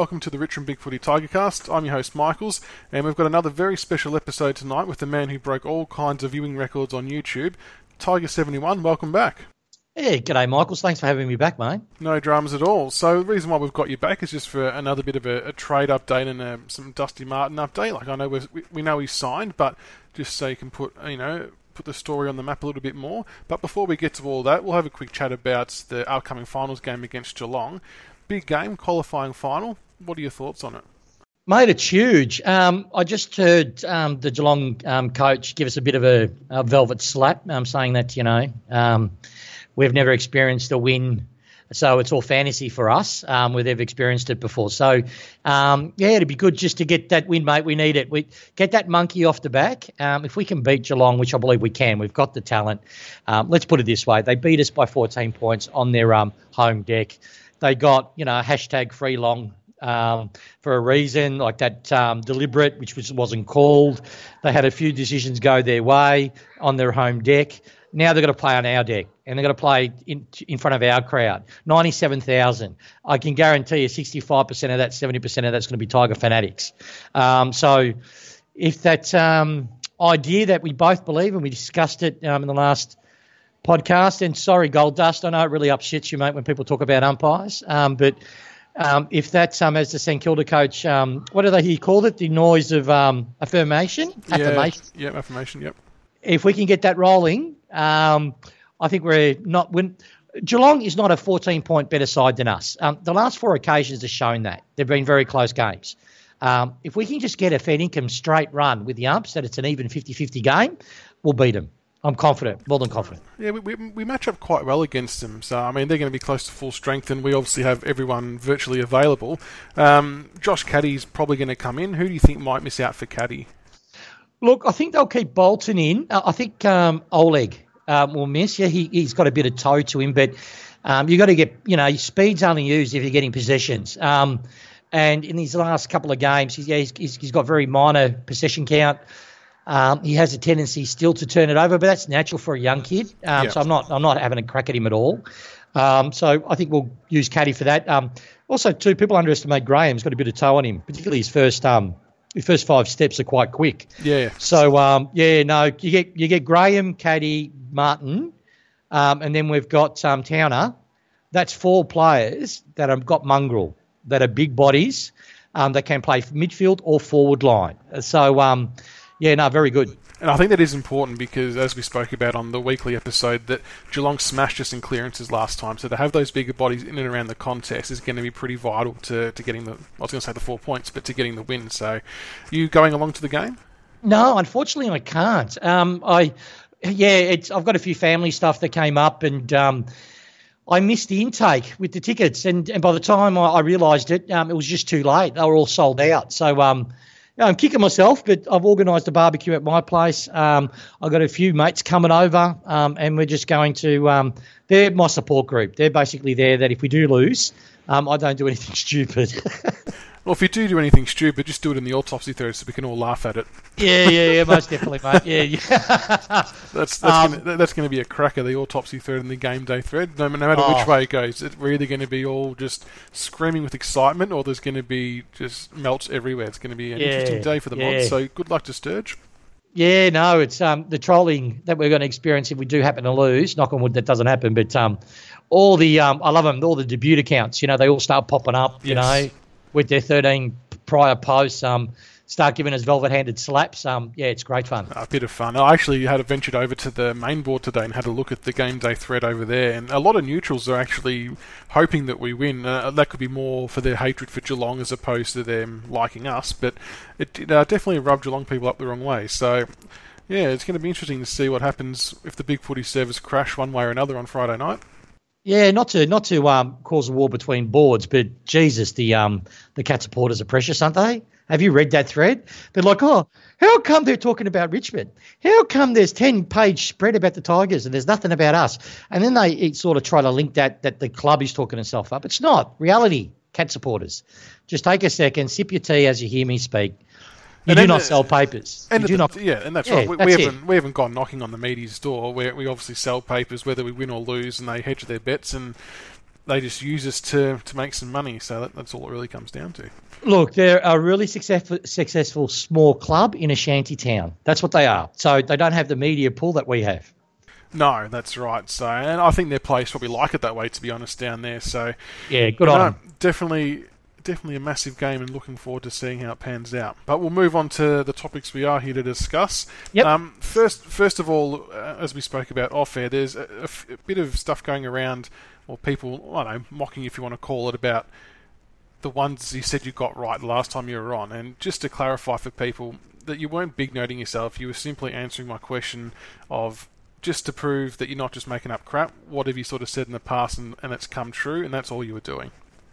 Welcome to the Richmond Big Footy Tigercast. I'm your host Michaels, and we've got another very special episode tonight with the man who broke all kinds of viewing records on YouTube, Tiger71. Welcome back. Yeah, g'day, Michaels. Thanks for having me back, mate. No dramas at all. So the reason why we've got you back is just for another bit of a, a trade update and a, some Dusty Martin update. Like I know we we know he's signed, but just so you can put you know put the story on the map a little bit more. But before we get to all that, we'll have a quick chat about the upcoming finals game against Geelong big game, qualifying final. What are your thoughts on it? Mate, it's huge. Um, I just heard um, the Geelong um, coach give us a bit of a, a velvet slap, um, saying that you know um, we've never experienced a win, so it's all fantasy for us. Um, where they've experienced it before. So yeah, it'd be good just to get that win, mate. We need it. We get that monkey off the back. if we can beat Geelong, which I believe we can, we've got the talent. let's put it this way: they beat us by 14 points on their home deck they got you know hashtag free long um, for a reason, like that um, deliberate, which was, wasn't called. They had a few decisions go their way on their home deck. Now they've got to play on our deck, and they've got to play in, in front of our crowd. 97,000. I can guarantee you 65% of that, 70% of that's going to be Tiger fanatics. Um, so if that um, idea that we both believe, and we discussed it um, in the last podcast. And sorry, Gold Dust, I know it really upsets you, mate, when people talk about umpires. Um, but um, if that's um, as the St Kilda coach, um, what do they he called it? The noise of um, affirmation. Yeah, affirmation. Yeah, affirmation. Yep. If we can get that rolling, um, I think we're not. When, Geelong is not a 14 point better side than us. Um, the last four occasions have shown that they've been very close games. Um, if we can just get a Fed income straight run with the umps that it's an even 50 50 game, we'll beat them. I'm confident, more than confident. Yeah, we, we, we, match up quite well against them. So, I mean, they're going to be close to full strength, and we obviously have everyone virtually available. Um, Josh Caddy's probably going to come in. Who do you think might miss out for Caddy? Look, I think they'll keep Bolton in. Uh, I think um, Oleg um, will miss. Yeah, he, he's got a bit of toe to him, but um, you've got to get, you know, speed's only used if you're getting possessions. Um, and in these last couple of games, he's, yeah, he's, he's got very minor possession count. Um, he has a tendency still to turn it over, but that's natural for a young kid. Um, yeah. So I'm not I'm not having a crack at him at all. Um, so I think we'll use Caddy for that. Um, also, too, people underestimate Graham. He's got a bit of toe on him, particularly his first um, his first five steps are quite quick. Yeah. So um, yeah, no, you get you get Graham, Caddy, Martin, and then we've got um, Towner. That's four players that have got mongrel that are big bodies um, that can play midfield or forward line. So um, yeah, no, very good. And I think that is important because, as we spoke about on the weekly episode, that Geelong smashed us in clearances last time. So to have those bigger bodies in and around the contest is going to be pretty vital to, to getting the. I was going to say the four points, but to getting the win. So, you going along to the game? No, unfortunately, I can't. Um, I, yeah, it's. I've got a few family stuff that came up, and um, I missed the intake with the tickets, and, and by the time I, I realised it, um, it was just too late. They were all sold out. So um, I'm kicking myself, but I've organised a barbecue at my place. Um, I've got a few mates coming over, um, and we're just going to. Um, they're my support group. They're basically there that if we do lose, um, I don't do anything stupid. Well, if you do do anything stupid, just do it in the autopsy thread so we can all laugh at it. Yeah, yeah, yeah, most definitely, mate. Yeah, yeah. that's that's um, gonna, that's going to be a cracker, the autopsy thread and the game day thread. No, no matter oh. which way it goes, it's really going to be all just screaming with excitement, or there's going to be just melts everywhere. It's going to be an yeah, interesting day for the yeah. mods. So good luck to Sturge. Yeah, no, it's um, the trolling that we're going to experience if we do happen to lose. Knock on wood, that doesn't happen. But um, all the um, I love them. All the debut accounts, you know, they all start popping up. You yes. know, with their 13 prior posts. Um, start giving us velvet-handed slaps. Um, yeah, it's great fun. A bit of fun. I actually had ventured over to the main board today and had a look at the game day thread over there, and a lot of neutrals are actually hoping that we win. Uh, that could be more for their hatred for Geelong as opposed to them liking us, but it, it uh, definitely rubbed Geelong people up the wrong way. So. Yeah, it's going to be interesting to see what happens if the big footy servers crash one way or another on Friday night. Yeah, not to not to um, cause a war between boards, but Jesus, the um, the cat supporters are precious, aren't they? Have you read that thread? They're like, oh, how come they're talking about Richmond? How come there's ten page spread about the Tigers and there's nothing about us? And then they sort of try to link that that the club is talking itself up. It's not reality. Cat supporters, just take a second, sip your tea as you hear me speak. You and do not sell papers. And you do the, not. Yeah, and that's yeah, right. We, that's we haven't we haven't gone knocking on the media's door. We we obviously sell papers whether we win or lose, and they hedge their bets. And they just use us to, to make some money. So that, that's all it really comes down to. Look, they're a really successful, successful small club in a shanty town. That's what they are. So they don't have the media pull that we have. No, that's right. So, and I think their players probably like it that way, to be honest, down there. So, yeah, good on no, them. Definitely, definitely a massive game, and looking forward to seeing how it pans out. But we'll move on to the topics we are here to discuss. Yep. Um, first, first of all, uh, as we spoke about off air, there's a, a, f- a bit of stuff going around, or people, I don't know, mocking if you want to call it, about the ones you said you got right last time you were on. And just to clarify for people, that you weren't big noting yourself, you were simply answering my question of just to prove that you're not just making up crap. What have you sort of said in the past and, and it's come true, and that's all you were doing.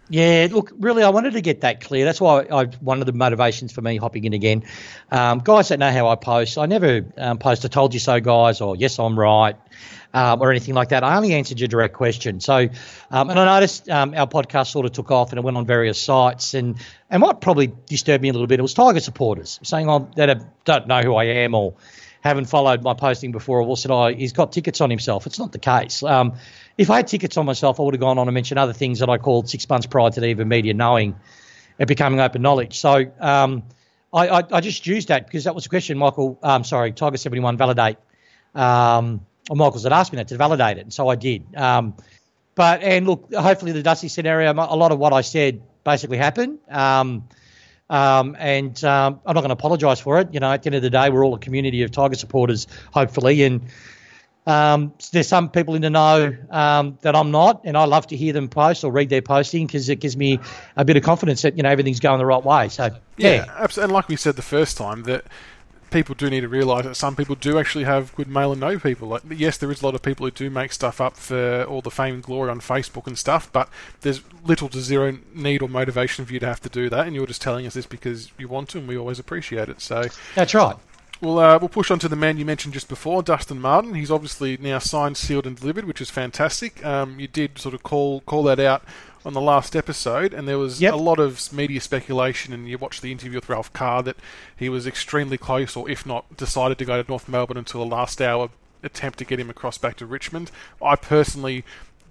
Yeah, look, really, I wanted to get that clear. That's why I, one of the motivations for me hopping in again. Um, guys that know how I post, I never um, post "I told you so," guys, or "Yes, I'm right," um, or anything like that. I only answered your direct question. So, um, and I noticed um, our podcast sort of took off and it went on various sites. And and what probably disturbed me a little bit it was Tiger supporters saying, "Oh, that don't know who I am," or haven't followed my posting before, or said, "Oh, he's got tickets on himself." It's not the case. Um, if I had tickets on myself, I would have gone on and mentioned other things that I called six months prior to the even media knowing it becoming open knowledge. So um, I, I, I, just used that because that was a question, Michael. Um, sorry, Tiger seventy one validate. Um, or Michael's had asked me that to validate it, and so I did. Um, but and look, hopefully the Dusty scenario, a lot of what I said basically happened. Um, um, and um, I'm not going to apologise for it. You know, at the end of the day, we're all a community of Tiger supporters, hopefully. And um, there's some people in the know um, that I'm not, and I love to hear them post or read their posting because it gives me a bit of confidence that you know everything's going the right way. So yeah, yeah absolutely. And like we said the first time, that people do need to realise that some people do actually have good mail and know people. Like, yes, there is a lot of people who do make stuff up for all the fame and glory on Facebook and stuff, but there's little to zero need or motivation for you to have to do that, and you're just telling us this because you want to, and we always appreciate it. So that's right. We'll, uh, we'll push on to the man you mentioned just before, Dustin Martin. He's obviously now signed, sealed, and delivered, which is fantastic. Um, you did sort of call call that out on the last episode, and there was yep. a lot of media speculation. And you watched the interview with Ralph Carr that he was extremely close, or if not, decided to go to North Melbourne until the last hour attempt to get him across back to Richmond. I personally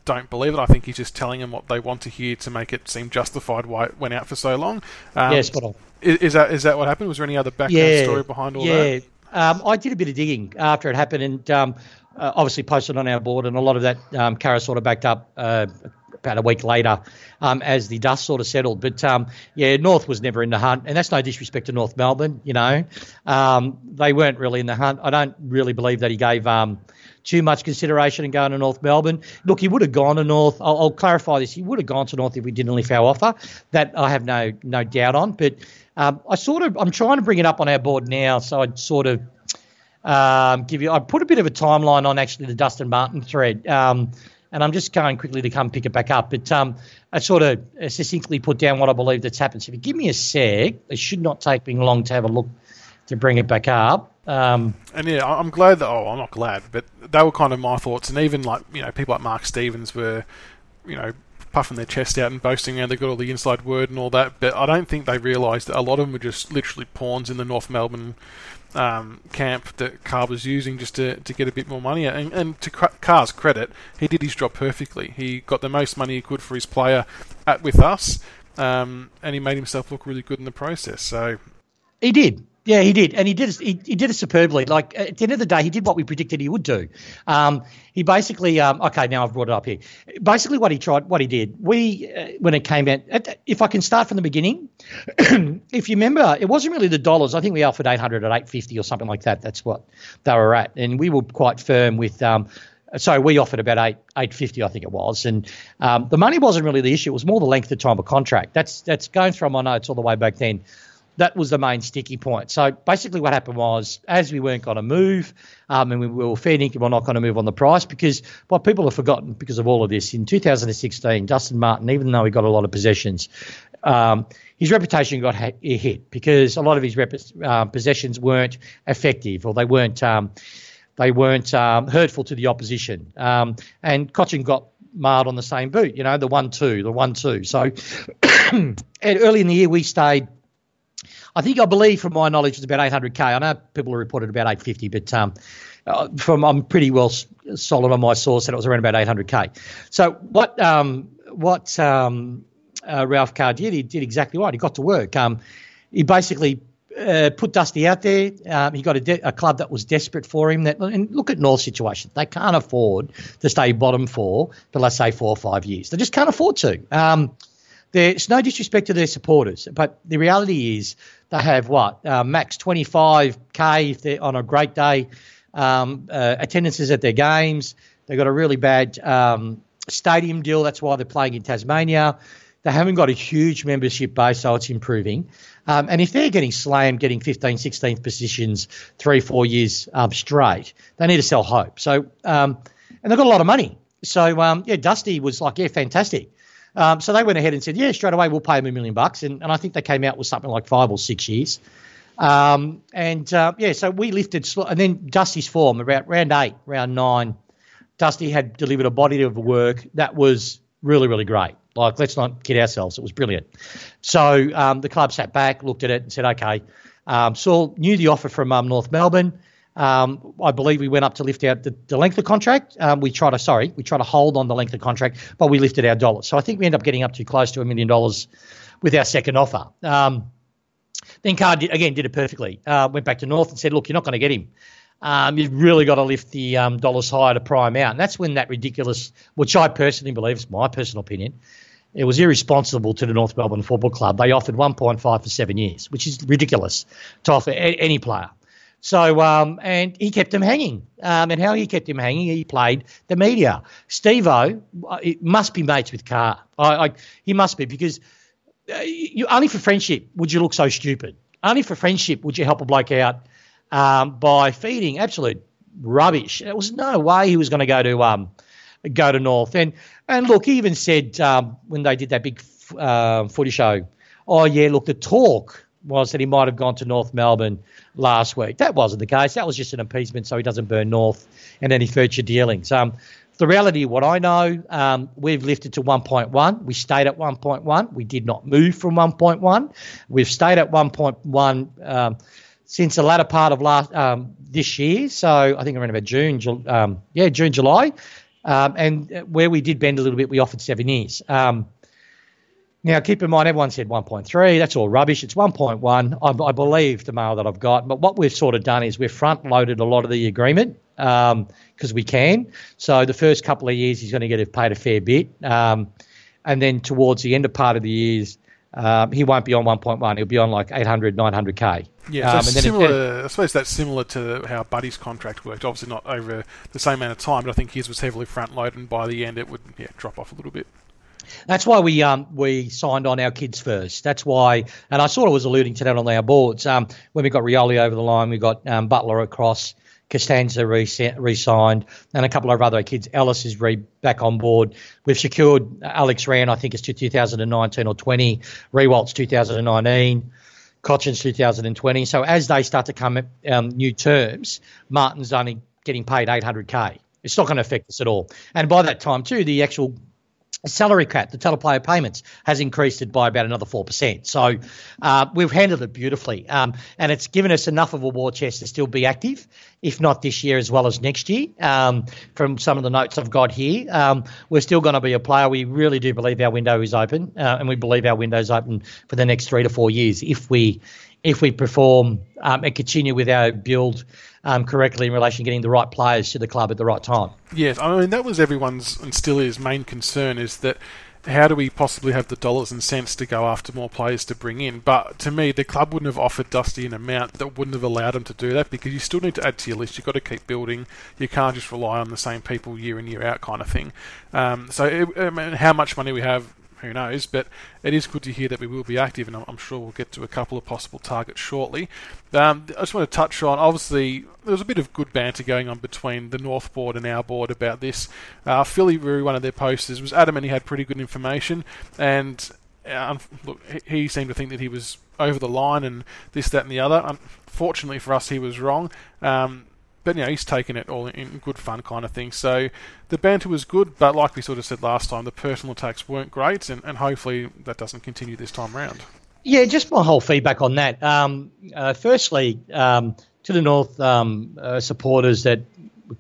don't believe it. I think he's just telling them what they want to hear to make it seem justified why it went out for so long. Um, yeah, spot on. Is, is, that is that what happened? Was there any other background yeah, story behind all yeah. that? Yeah, um, I did a bit of digging after it happened, and um, uh, obviously posted on our board, and a lot of that um, Kara sort of backed up uh, about a week later um, as the dust sort of settled. But um, yeah, North was never in the hunt, and that's no disrespect to North Melbourne. You know, um, they weren't really in the hunt. I don't really believe that he gave um, too much consideration in going to North Melbourne. Look, he would have gone to North. I'll, I'll clarify this. He would have gone to North if we didn't lift our offer. That I have no no doubt on. But um, I sort of I'm trying to bring it up on our board now, so I'd sort of. Um, give you, I put a bit of a timeline on actually the Dustin Martin thread. And I'm just going quickly to come pick it back up. But um, I sort of succinctly put down what I believe that's happened. So if you give me a sec, it should not take me long to have a look to bring it back up. Um, and yeah, I'm glad that. Oh, I'm not glad, but they were kind of my thoughts. And even like you know, people like Mark Stevens were, you know, puffing their chest out and boasting around they got all the inside word and all that. But I don't think they realised that a lot of them were just literally pawns in the North Melbourne um, camp that Carr was using just to, to get a bit more money. And, and to Carr's credit, he did his job perfectly. He got the most money he could for his player at with us, um, and he made himself look really good in the process. So he did. Yeah, he did, and he did. He, he did it superbly. Like at the end of the day, he did what we predicted he would do. Um, he basically, um, okay, now I've brought it up here. Basically, what he tried, what he did, we uh, when it came out. If I can start from the beginning, if you remember, it wasn't really the dollars. I think we offered eight hundred at eight fifty or something like that. That's what they were at, and we were quite firm with. Um, so we offered about eight eight fifty, I think it was, and um, the money wasn't really the issue. It was more the length of time of contract. That's that's going through my notes all the way back then that was the main sticky point. So basically, what happened was, as we weren't going to move, um, and we were fair dinkum, we're not going to move on the price because what people have forgotten because of all of this in 2016, Dustin Martin, even though he got a lot of possessions, um, his reputation got hit because a lot of his rep- uh, possessions weren't effective or they weren't um, they weren't um, hurtful to the opposition. Um, and Cotchin got marred on the same boot, you know, the one-two, the one-two. So and early in the year, we stayed I think I believe, from my knowledge, it's about 800k. I know people have reported about 850, but um, uh, from I'm pretty well solid on my source that it was around about 800k. So what um, what um, uh, Ralph Carr did, he did exactly right. He got to work. Um, he basically uh, put Dusty out there. Um, he got a, de- a, club that was desperate for him. That and look at North situation; they can't afford to stay bottom four for let's say four or five years. They just can't afford to. Um, there's no disrespect to their supporters, but the reality is they have what uh, max 25k if they're on a great day. Um, uh, attendances at their games. They've got a really bad um, stadium deal. That's why they're playing in Tasmania. They haven't got a huge membership base, so it's improving. Um, and if they're getting slammed, getting 15th, 16th positions three, four years um, straight, they need to sell hope. So, um, and they've got a lot of money. So, um, yeah, Dusty was like, yeah, fantastic. Um, so they went ahead and said, yeah, straight away, we'll pay him a million bucks. And, and I think they came out with something like five or six years. Um, and uh, yeah, so we lifted, and then Dusty's form, about round eight, round nine, Dusty had delivered a body of work that was really, really great. Like, let's not kid ourselves. It was brilliant. So um, the club sat back, looked at it, and said, okay. Um, Saul knew the offer from um, North Melbourne. Um, I believe we went up to lift out the, the length of contract. Um, we tried to, sorry, we tried to hold on the length of contract, but we lifted our dollars. So I think we ended up getting up to close to a million dollars with our second offer. Um, then Carr did, again did it perfectly. Uh, went back to North and said, look, you're not going to get him. Um, you've really got to lift the um, dollars higher to prime out. And that's when that ridiculous, which I personally believe is my personal opinion, it was irresponsible to the North Melbourne Football Club. They offered 1.5 for seven years, which is ridiculous to offer a- any player. So, um, and he kept him hanging. Um, and how he kept him hanging, he played the media. Steve O, uh, it must be mates with Carr. I, I, he must be because uh, you, only for friendship would you look so stupid. Only for friendship would you help a bloke out um, by feeding absolute rubbish. There was no way he was going to go to um, go to North. And and look, he even said um, when they did that big uh, footy show, oh yeah, look, the talk was that he might have gone to North Melbourne last week. That wasn't the case. That was just an appeasement so he doesn't burn North and any future dealings. Um, the reality, what I know, um, we've lifted to 1.1. We stayed at 1.1. We did not move from 1.1. We've stayed at 1.1 um, since the latter part of last um, this year. So I think around about June, um, yeah, June, July. Um, and where we did bend a little bit, we offered seven years. Um, now, keep in mind, everyone said 1.3. That's all rubbish. It's 1.1. I, I, believe the mail that I've got. But what we've sort of done is we've front loaded a lot of the agreement because um, we can. So the first couple of years, he's going to get paid a fair bit. Um, and then towards the end of part of the years, um, he won't be on 1.1. He'll be on like 800, 900k. Yeah, so um, similar. I suppose that's similar to how Buddy's contract worked. Obviously, not over the same amount of time, but I think his was heavily front loaded, and by the end, it would yeah drop off a little bit. That's why we um we signed on our kids first. That's why, and I sort of was alluding to that on our boards. Um, when we got Rioli over the line, we got um, Butler across, Castagna re-signed, and a couple of other kids. Ellis is re- back on board. We've secured Alex Rance, I think it's to 2019 or 20. Riewoldt 2019. Cotchin's 2020. So as they start to come um, new terms, Martin's only getting paid 800k. It's not going to affect us at all. And by that time, too, the actual salary cap, the total player payments, has increased it by about another 4%. So uh, we've handled it beautifully. Um, and it's given us enough of a war chest to still be active, if not this year as well as next year. Um, from some of the notes I've got here, um, we're still going to be a player. We really do believe our window is open, uh, and we believe our window is open for the next three to four years if we if we perform um, and continue with our build um, correctly in relation to getting the right players to the club at the right time. Yes, I mean that was everyone's and still is main concern is that how do we possibly have the dollars and cents to go after more players to bring in? But to me, the club wouldn't have offered Dusty an amount that wouldn't have allowed him to do that because you still need to add to your list. You've got to keep building. You can't just rely on the same people year in year out kind of thing. Um, so, it, I mean, how much money we have who knows? But it is good to hear that we will be active, and I'm sure we'll get to a couple of possible targets shortly. Um, I just want to touch on obviously there was a bit of good banter going on between the North board and our board about this. Uh, Philly Roo, one of their posters, was adamant he had pretty good information, and uh, look, he seemed to think that he was over the line and this, that, and the other. Unfortunately for us, he was wrong. Um, but you know he's taken it all in good fun kind of thing. So the banter was good, but like we sort of said last time, the personal attacks weren't great, and, and hopefully that doesn't continue this time round. Yeah, just my whole feedback on that. Um, uh, firstly, um, to the North um, uh, supporters that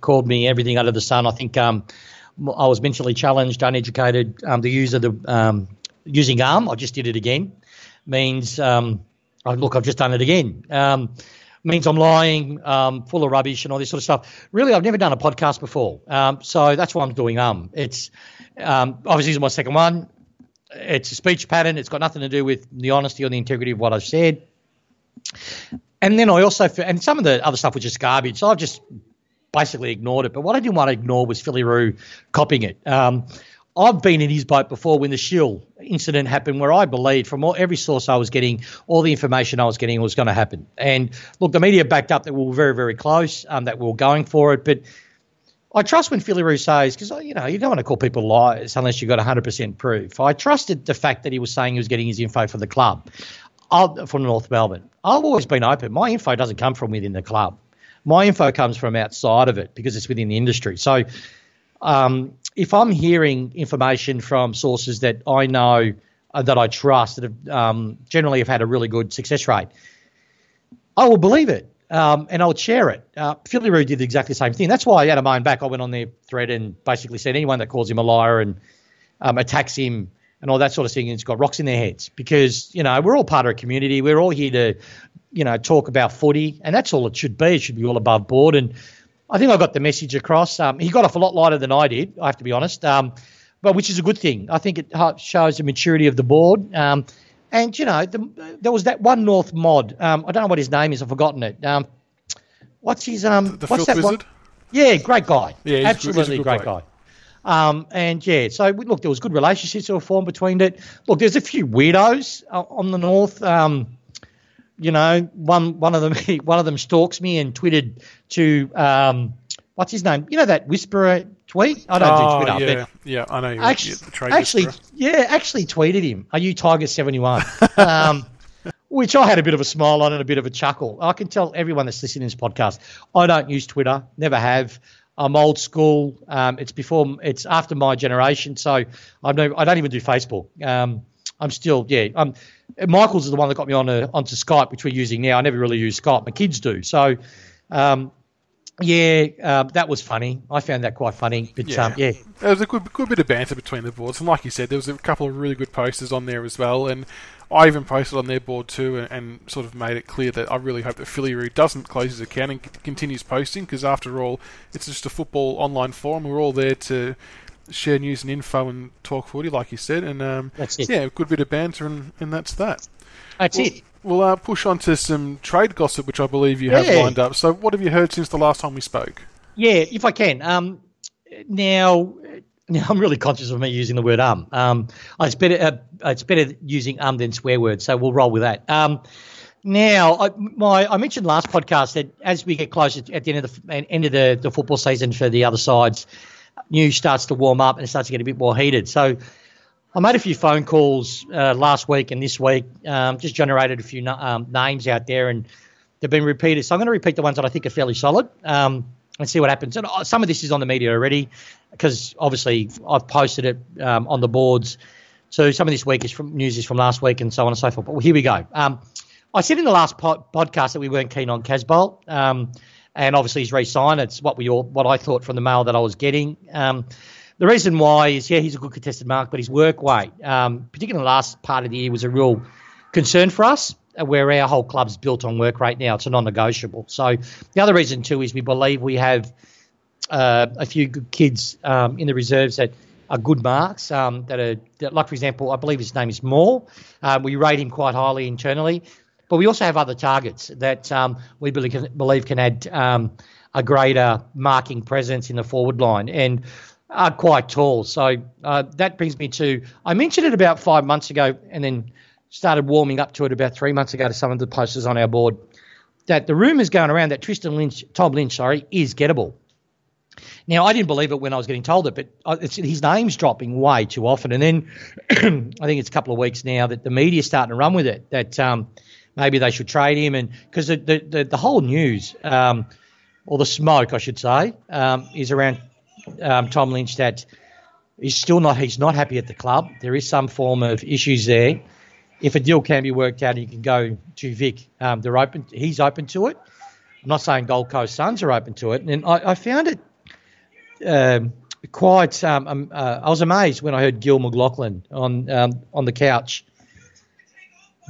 called me everything under the sun, I think um, I was mentally challenged, uneducated. Um, the use of the um, using arm, I just did it again, means oh, look, I've just done it again. Means I'm lying, um, full of rubbish and all this sort of stuff. Really, I've never done a podcast before, um, so that's why I'm doing um. It's um, obviously it's my second one. It's a speech pattern. It's got nothing to do with the honesty or the integrity of what I've said. And then I also, and some of the other stuff was just garbage. So I've just basically ignored it. But what I didn't want to ignore was Philly Roo copying it. Um, I've been in his boat before when the Shield incident happened, where I believed from all, every source I was getting, all the information I was getting was going to happen. And look, the media backed up that we were very, very close, um, that we were going for it. But I trust when Philly Roo says, because you know you don't want to call people liars unless you've got 100% proof. I trusted the fact that he was saying he was getting his info from the club, I'll, from North Melbourne. I've always been open. My info doesn't come from within the club. My info comes from outside of it because it's within the industry. So um, if I'm hearing information from sources that I know uh, that I trust that have um, generally have had a really good success rate, I will believe it um, and I'll share it. Uh, Philly Roo did exactly the same thing. That's why out of my own back, I went on their thread and basically said anyone that calls him a liar and um, attacks him and all that sort of thing has got rocks in their heads because you know we're all part of a community. We're all here to you know talk about footy, and that's all it should be. It should be all above board and I think I got the message across. Um, he got off a lot lighter than I did, I have to be honest, um, but which is a good thing. I think it shows the maturity of the board. Um, and, you know, the, there was that one North mod. Um, I don't know what his name is. I've forgotten it. Um, what's his. Um, the what's that Wizard? One? Yeah, great guy. Yeah, Absolutely great guy. Um, and yeah, so we, look, there was good relationships that were formed between it. Look, there's a few weirdos uh, on the north. Um, you know, one one of them one of them stalks me and tweeted to um, what's his name? You know that whisperer tweet? I don't oh, do Twitter. Yeah, yeah, I know. Actually, actually yeah, actually tweeted him. Are you Tiger seventy one? um, which I had a bit of a smile on and a bit of a chuckle. I can tell everyone that's listening to this podcast, I don't use Twitter, never have. I'm old school. Um, it's before, it's after my generation, so I don't, I don't even do Facebook. Um, I'm still, yeah. Um, Michael's is the one that got me on a, onto Skype, which we're using now. I never really use Skype. My kids do. So, um, yeah, uh, that was funny. I found that quite funny. But yeah, um, yeah. there was a good, good bit of banter between the boards, and like you said, there was a couple of really good posters on there as well. And I even posted on their board too, and, and sort of made it clear that I really hope that Philly Roo doesn't close his account and c- continues posting, because after all, it's just a football online forum. We're all there to share news and info and talk footy, like you said. And um, yeah, a good bit of banter, and, and that's that. That's well, it. We'll uh, push on to some trade gossip, which I believe you have lined up. So, what have you heard since the last time we spoke? Yeah, if I can. Um, now, now I'm really conscious of me using the word um. Um, it's better. Uh, it's better using um than swear words. So we'll roll with that. Um, now, I, my I mentioned last podcast that as we get closer at the end of the end of the, the football season for the other sides, news starts to warm up and it starts to get a bit more heated. So I made a few phone calls uh, last week and this week, um, just generated a few um, names out there, and they've been repeated. So I'm going to repeat the ones that I think are fairly solid um, and see what happens. And uh, some of this is on the media already because obviously I've posted it um, on the boards. So some of this week is from news is from last week and so on and so forth. But here we go. Um, I said in the last po- podcast that we weren't keen on Casboult, um, and obviously he's re-signed. It's what we all, what I thought from the mail that I was getting. Um, the reason why is, yeah, he's a good contested mark, but his work weight, um, particularly in the last part of the year, was a real concern for us, uh, where our whole club's built on work rate now. It's a non negotiable. So the other reason, too, is we believe we have uh, a few good kids um, in the reserves that are good marks. Um, that are, that, like, for example, I believe his name is Moore. Uh, we rate him quite highly internally. But we also have other targets that um, we believe can, add um, a greater marking presence in the forward line. And are quite tall. So uh, that brings me to I mentioned it about five months ago, and then started warming up to it about three months ago to some of the posters on our board. That the rumours going around that Tristan Lynch, Tom Lynch, sorry, is gettable. Now I didn't believe it when I was getting told it, but uh, his name's dropping way too often. And then I think it's a couple of weeks now that the media's starting to run with it that um, maybe they should trade him, and because the, the, the whole news um, or the smoke, I should say, um, is around um, Tom Lynch that he's still not he's not happy at the club. There is some form of issues there. If a deal can be worked out, he can go to Vic. Um, they're open. He's open to it. I'm not saying Gold Coast Suns are open to it, and I, I found it um, quite. Um, um, uh, I was amazed when I heard Gil McLachlan on um, on the couch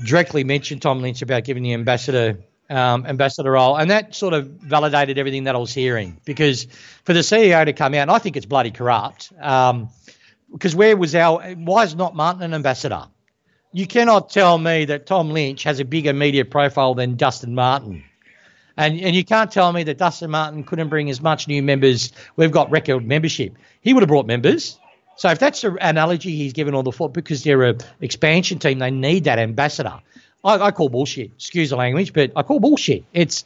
directly mentioned Tom Lynch about giving the ambassador um, ambassador role, and that sort of validated everything that I was hearing. Because for the CEO to come out, and I think it's bloody corrupt. Um, because where was our? Why is not Martin an ambassador? You cannot tell me that Tom Lynch has a bigger media profile than Dustin Martin. And, and you can't tell me that Dustin Martin couldn't bring as much new members. We've got record membership. He would have brought members. So if that's the analogy he's given on the foot, because they're an expansion team, they need that ambassador. I, I, call bullshit. Excuse the language, but I call bullshit. It's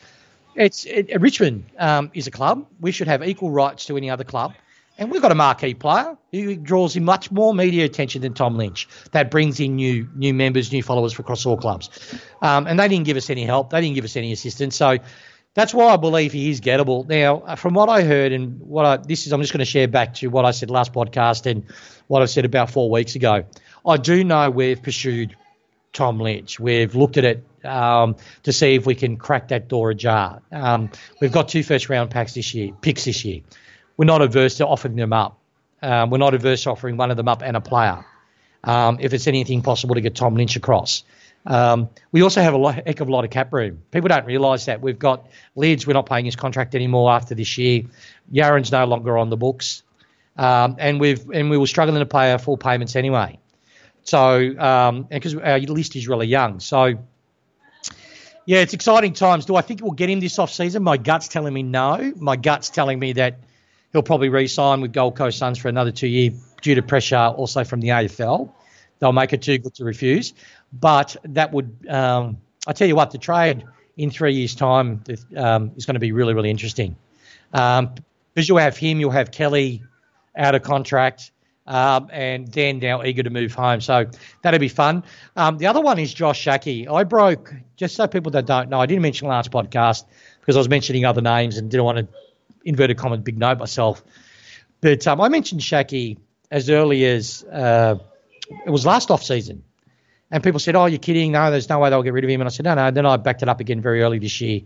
it's it, Richmond um, is a club. We should have equal rights to any other club. And we've got a marquee player who draws in much more media attention than Tom Lynch. That brings in new new members, new followers for across all clubs. Um, and they didn't give us any help. They didn't give us any assistance. So that's why I believe he is gettable. Now, uh, from what I heard and what I this is, I'm just going to share back to what I said last podcast and what I said about four weeks ago. I do know we've pursued Tom Lynch. We've looked at it um, to see if we can crack that door ajar. Um, we've got two first round packs this year, picks this year we're not averse to offering them up. Um, we're not averse to offering one of them up and a player um, if it's anything possible to get Tom Lynch across. Um, we also have a lot, heck of a lot of cap room. People don't realise that. We've got Lids, we're not paying his contract anymore after this year. Yarran's no longer on the books. Um, and we've and we were struggling to pay our full payments anyway. So um, because our list is really young. So yeah, it's exciting times. Do I think we'll get him this off season? My gut's telling me no. My gut's telling me that He'll probably re-sign with Gold Coast Suns for another two year due to pressure also from the AFL. They'll make it too good to refuse. But that would, um, I tell you what, the trade in three years' time um, is going to be really, really interesting. Um, because you'll have him, you'll have Kelly out of contract, um, and Dan now eager to move home. So that'll be fun. Um, the other one is Josh Schache. I broke, just so people that don't know, I didn't mention last podcast because I was mentioning other names and didn't want to inverted commas big note myself. But um, I mentioned Schache as early as uh, it was last off season, and people said, "Oh, you're kidding? No, there's no way they'll get rid of him." And I said, "No, no." Then I backed it up again very early this year.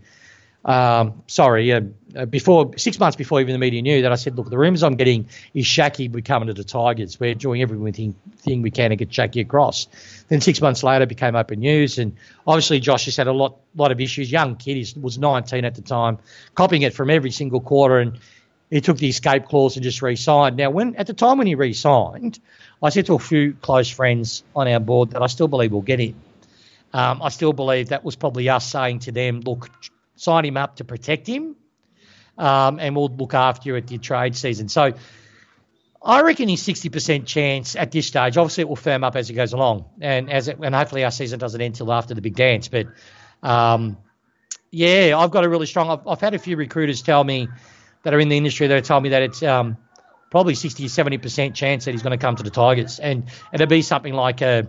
Um, sorry, uh, before six months before even the media knew that, I said, "Look, the rumours I'm getting is Schache be coming to the Tigers. We're doing everything thing we can to get Schache across." Then six months later, it became open news, and obviously Josh has had a lot lot of issues. Young kid, he was 19 at the time, copying it from every single quarter, and he took the escape clause and just re-signed. Now, when at the time when he re-signed, I said to a few close friends on our board that I still believe we'll get him. Um, I still believe that was probably us saying to them, "Look, sign him up to protect him, um, and we'll look after you at the trade season." So I reckon he's sixty percent chance at this stage. Obviously, it will firm up as it goes along, and as it, and hopefully our season doesn't end till after the big dance. But um, yeah, I've got a really strong. I've, I've, had a few recruiters tell me that are in the industry that have told me that it's um, probably 60 or 70 percent chance that he's going to come to the Tigers, and it'll be something like a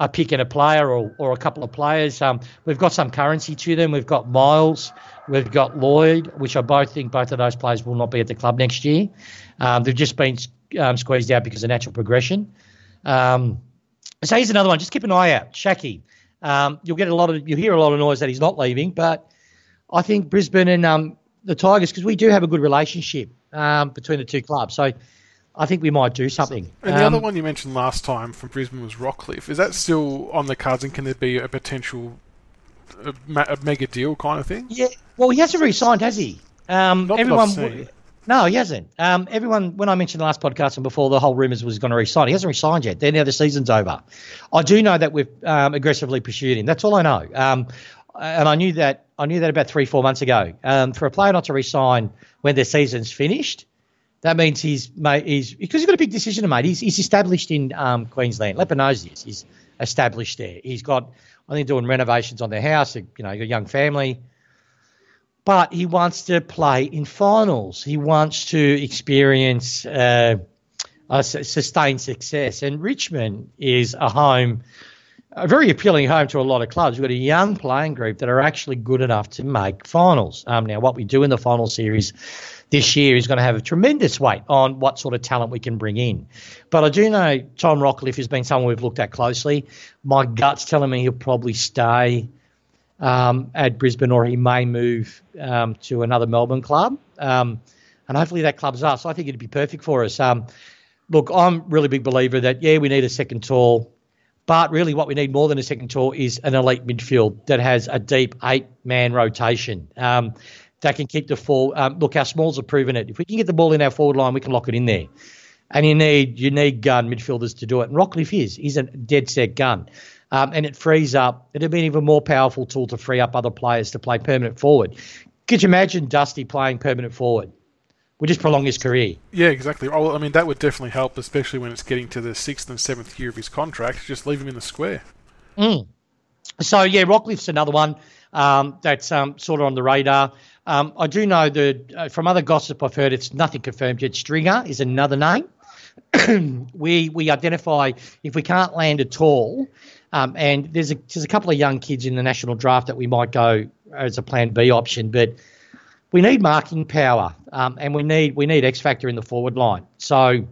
a pick and a player or, or a couple of players. Um, we've got some currency to them. We've got Miles, we've got Lloyd, which I both think both of those players will not be at the club next year. Um, they've just been um, squeezed out because of natural progression. Um, so here's another one. Just keep an eye out. Schache. Um, you'll get a lot of, you'll hear a lot of noise that he's not leaving, but I think Brisbane and um, the Tigers, because we do have a good relationship um, between the two clubs. So I think we might do something. And the other one you mentioned last time from Brisbane was Rockliff. Is that still on the cards, and can there be a potential a, a mega deal kind of thing? Yeah. Well, he hasn't re-signed, has he? Um, Not everyone. No, he hasn't. Um, everyone, when I mentioned the last podcast and before, the whole rumours was going to resign. He hasn't resigned yet. Then now the season's over. I do know that we've um, aggressively pursued him. That's all I know. Um, and I knew that I knew that about three, four months ago. Um, for a player not to resign when their season's finished, that means he's made he's because he's got a big decision to make. He's, he's established in um, Queensland. Leper knows this. He's established there. He's got I think doing renovations on their house. You know, a young family but he wants to play in finals. He wants to experience uh, sustained success. And Richmond is a home, a very appealing home to a lot of clubs. We've got a young playing group that are actually good enough to make finals. Um, now, what we do in the final series this year is going to have a tremendous weight on what sort of talent we can bring in. But I do know Tom Rockliff has been someone we've looked at closely. My gut's telling me he'll probably stay um, at Brisbane, or he may move um, to another Melbourne club. Um, and hopefully that clubs us. I think it'd be perfect for us. Um, look, I'm really big believer that yeah, we need a second tall, but really what we need more than a second tour is an elite midfield that has a deep eight man rotation. Um, that can keep the full. Um, look, our smalls have proven it. If we can get the ball in our forward line, we can lock it in there. And you need you need gun midfielders to do it. And Rockliff is he's a dead set gun, um, and it frees up. It'd be an even more powerful tool to free up other players to play permanent forward. Could you imagine Dusty playing permanent forward? Would just prolong his career. Yeah, exactly. Oh, I mean, that would definitely help, especially when it's getting to the sixth and seventh year of his contract. Just leave him in the square. Mm. So yeah, Rockliff's another one um, that's um, sort of on the radar. Um, I do know that uh, from other gossip I've heard, it's nothing confirmed yet. Stringer is another name. we we identify if we can't land at all, um, and there's a there's a couple of young kids in the national draft that we might go as a plan B option, but we need marking power, um, and we need we need X factor in the forward line. So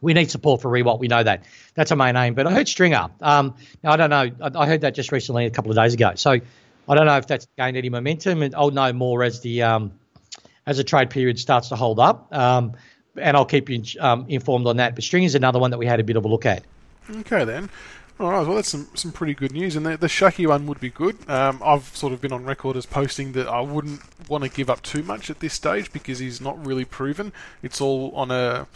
we need support for Riewoldt. We know that. That's a main aim. But I heard Stringer. Um, now I don't know. I, I heard that just recently, a couple of days ago. So I don't know if that's gained any momentum, and I'll know more as the um, as the trade period starts to hold up. Um, and I'll keep you um, informed on that. But string is another one that we had a bit of a look at. Okay then. All right, well that's some, some pretty good news, and the, the Schache one would be good. Um, I've sort of been on record as posting that I wouldn't want to give up too much at this stage because he's not really proven. It's all on a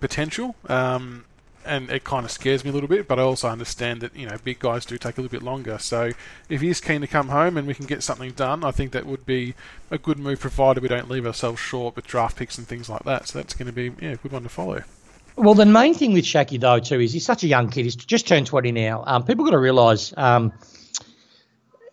potential. Um, and it kind of scares me a little bit. But I also understand that you know big guys do take a little bit longer. So if he's keen to come home and we can get something done, I think that would be a good move, provided we don't leave ourselves short with draft picks and things like that. So that's going to be yeah, a good one to follow. Well, the main thing with Schache though too is he's such a young kid. He's just turned twenty now. Um, people got to realise. Um,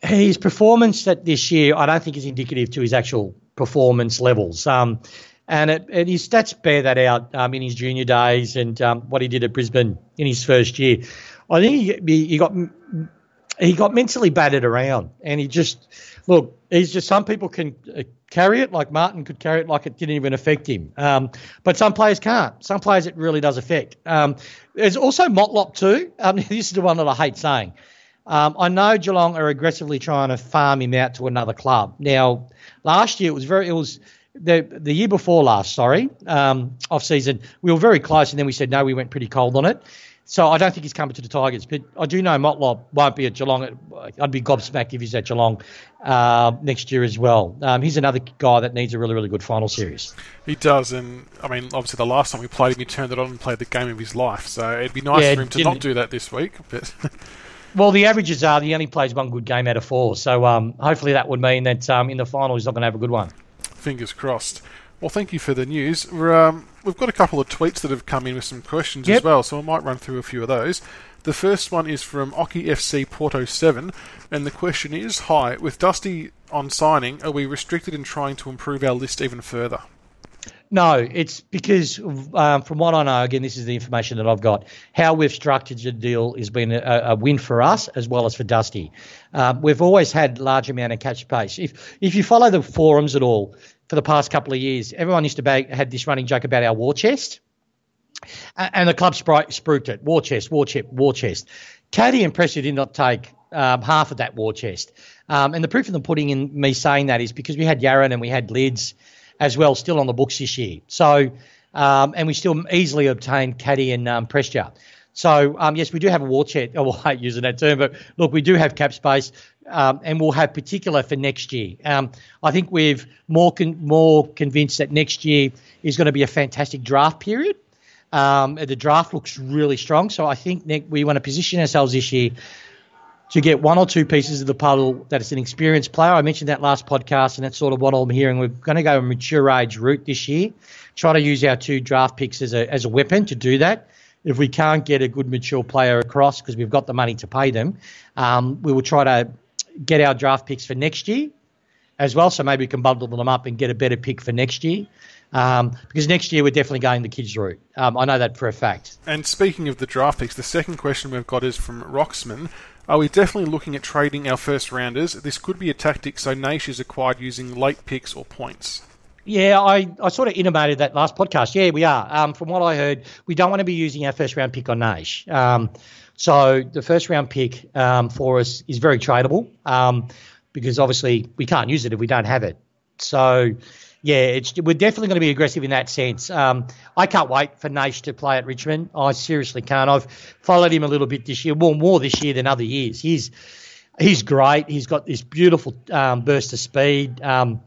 his performance that this year, I don't think is indicative to his actual performance levels. Um, and, it, and his stats bear that out um, in his junior days and um, what he did at Brisbane in his first year. I think he, he got he got mentally battered around, and he just look. He's just some people can uh, carry it like Martin could carry it like it didn't even affect him, um, but some players can't. Some players it really does affect. Um, there's also Motlop too. Um, this is the one that I hate saying. Um, I know Geelong are aggressively trying to farm him out to another club. Now, last year it was very it was the the year before last, sorry, um, off season, we were very close, and then we said no, we went pretty cold on it. So I don't think he's coming to the Tigers, but I do know Motlop won't be at Geelong. I'd be gobsmacked if he's at Geelong uh, next year as well. Um, he's another guy that needs a really, really good final series. He does, and I mean, obviously the last time we played him, he turned it on and played the game of his life. So it'd be nice yeah, for him to not do that this week. But well, the averages are he only plays one good game out of four. So um, hopefully that would mean that um, in the final he's not going to have a good one. Fingers crossed. Well, thank you for the news. Um, we've got a couple of tweets that have come in with some questions yep. as well, so I might run through a few of those. The first one is from Oki FC Porto 7, and the question is Hi, with Dusty on signing, are we restricted in trying to improve our list even further? No, it's because um, from what I know, again, this is the information that I've got. How we've structured the deal has been a, a win for us as well as for Dusty. Um, we've always had large amount of catch space. If if you follow the forums at all for the past couple of years, everyone used to bag, had this running joke about our war chest, and the club spruiked it: war chest, war chip, war chest. Caddy and Prestia did not take um, half of that war chest, um, and the proof of the pudding in me saying that is because we had Yarran and we had Lids as well, still on the books this year. So, um, and we still easily obtained Caddy and um, Prestia. So, um, yes, we do have a war chest. Oh, well, I hate using that term, but look, we do have cap space, um, and we'll have particular for next year. Um, I think we've more con- more convinced that next year is going to be a fantastic draft period. Um, the draft looks really strong, so I think ne- we want to position ourselves this year to get one or two pieces of the puzzle that is an experienced player. I mentioned that last podcast, and that's sort of what I'm hearing. We're going to go a mature age route this year, try to use our two draft picks as a, as a weapon to do that. If we can't get a good mature player across because we've got the money to pay them, um, we will try to get our draft picks for next year as well. So maybe we can bundle them up and get a better pick for next year. Um, because next year we're definitely going the kids route. Um, I know that for a fact. And speaking of the draft picks, the second question we've got is from Roxman. Are we definitely looking at trading our first rounders? This could be a tactic so Naish is acquired using late picks or points. Yeah, I, I sort of intimated that last podcast. Yeah, we are. Um, from what I heard, we don't want to be using our first round pick on Naish. Um, so the first round pick um, for us is very tradable um, because obviously we can't use it if we don't have it. So Yeah, we're definitely going to be aggressive in that sense. Um, I can't wait for Naish to play at Richmond. I seriously can't. I've followed him a little bit this year, more more this year than other years. He's he's great. He's got this beautiful um, burst of speed. Um,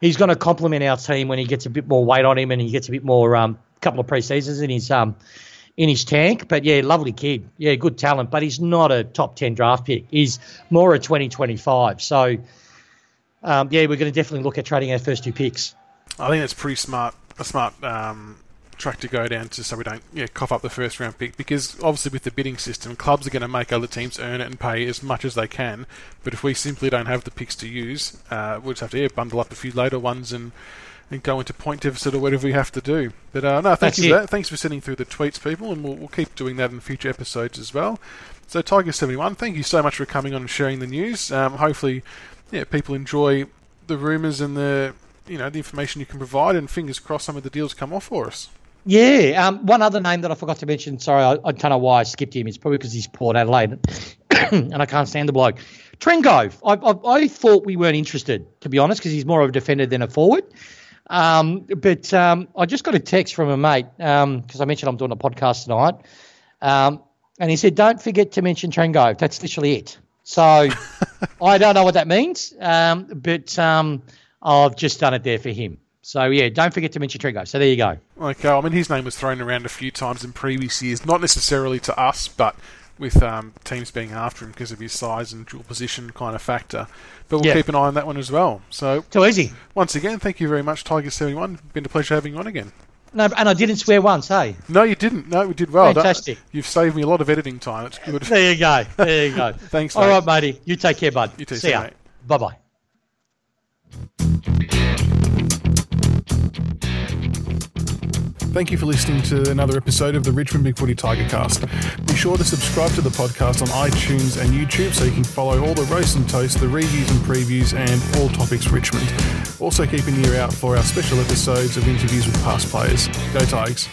he's going to complement our team when he gets a bit more weight on him and he gets a bit more um, couple of pre-seasons in his um in his tank. But yeah, lovely kid. Yeah, good talent. But he's not a top ten draft pick. He's more a twenty twenty five. So um, yeah, we're going to definitely look at trading our first two picks. I think that's pretty smart. A smart um, track to go down to so we don't yeah, cough up the first round pick because obviously with the bidding system, clubs are going to make other teams earn it and pay as much as they can. But if we simply don't have the picks to use, uh, we'll just have to yeah, bundle up a few later ones and and go into point deficit or whatever we have to do. But uh, no, thank That's you for that. Thanks for sending through the tweets, people, and we'll, we'll keep doing that in future episodes as well. So Tiger71, thank you so much for coming on and sharing the news. Um, hopefully, yeah, people enjoy the rumours and the you know the information you can provide, and fingers crossed some of the deals come off for us. Yeah, um, one other name that I forgot to mention. Sorry, I, I don't know why I skipped him. It's probably because he's Port Adelaide, and I can't stand the bloke. Trengove. I, I, I, thought we weren't interested, to be honest, because he's more of a defender than a forward. Um, but um, I just got a text from a mate because um, I mentioned I'm doing a podcast tonight, um, and he said, "Don't forget to mention Trengove." That's literally it. So I don't know what that means, um, but I've just done it there for him. So yeah, don't forget to mention Trengove. So there you go. Okay, I mean his name was thrown around a few times in previous years, not necessarily to us, but with um, teams being after him because of his size and dual position kind of factor. But we'll keep an eye on that one as well. So too easy. Once again, thank you very much, Tiger Seventy One. Been a pleasure having you on again. No, and I didn't swear once, hey? No, you didn't. No, we did well. Fantastic. You've saved me a lot of editing time. It's good. there you go. There you go. Thanks. Mate. All right, matey. You take care, bud. You too. See ya. Bye bye. Thank you for listening to another episode of the Richmond Big Footy Tiger Cast. Be sure to subscribe to the podcast on iTunes and YouTube so you can follow all the roast and toast, the reviews and previews, and all topics Richmond. Also, keep an ear out for our special episodes of interviews with past players. Go Tigers.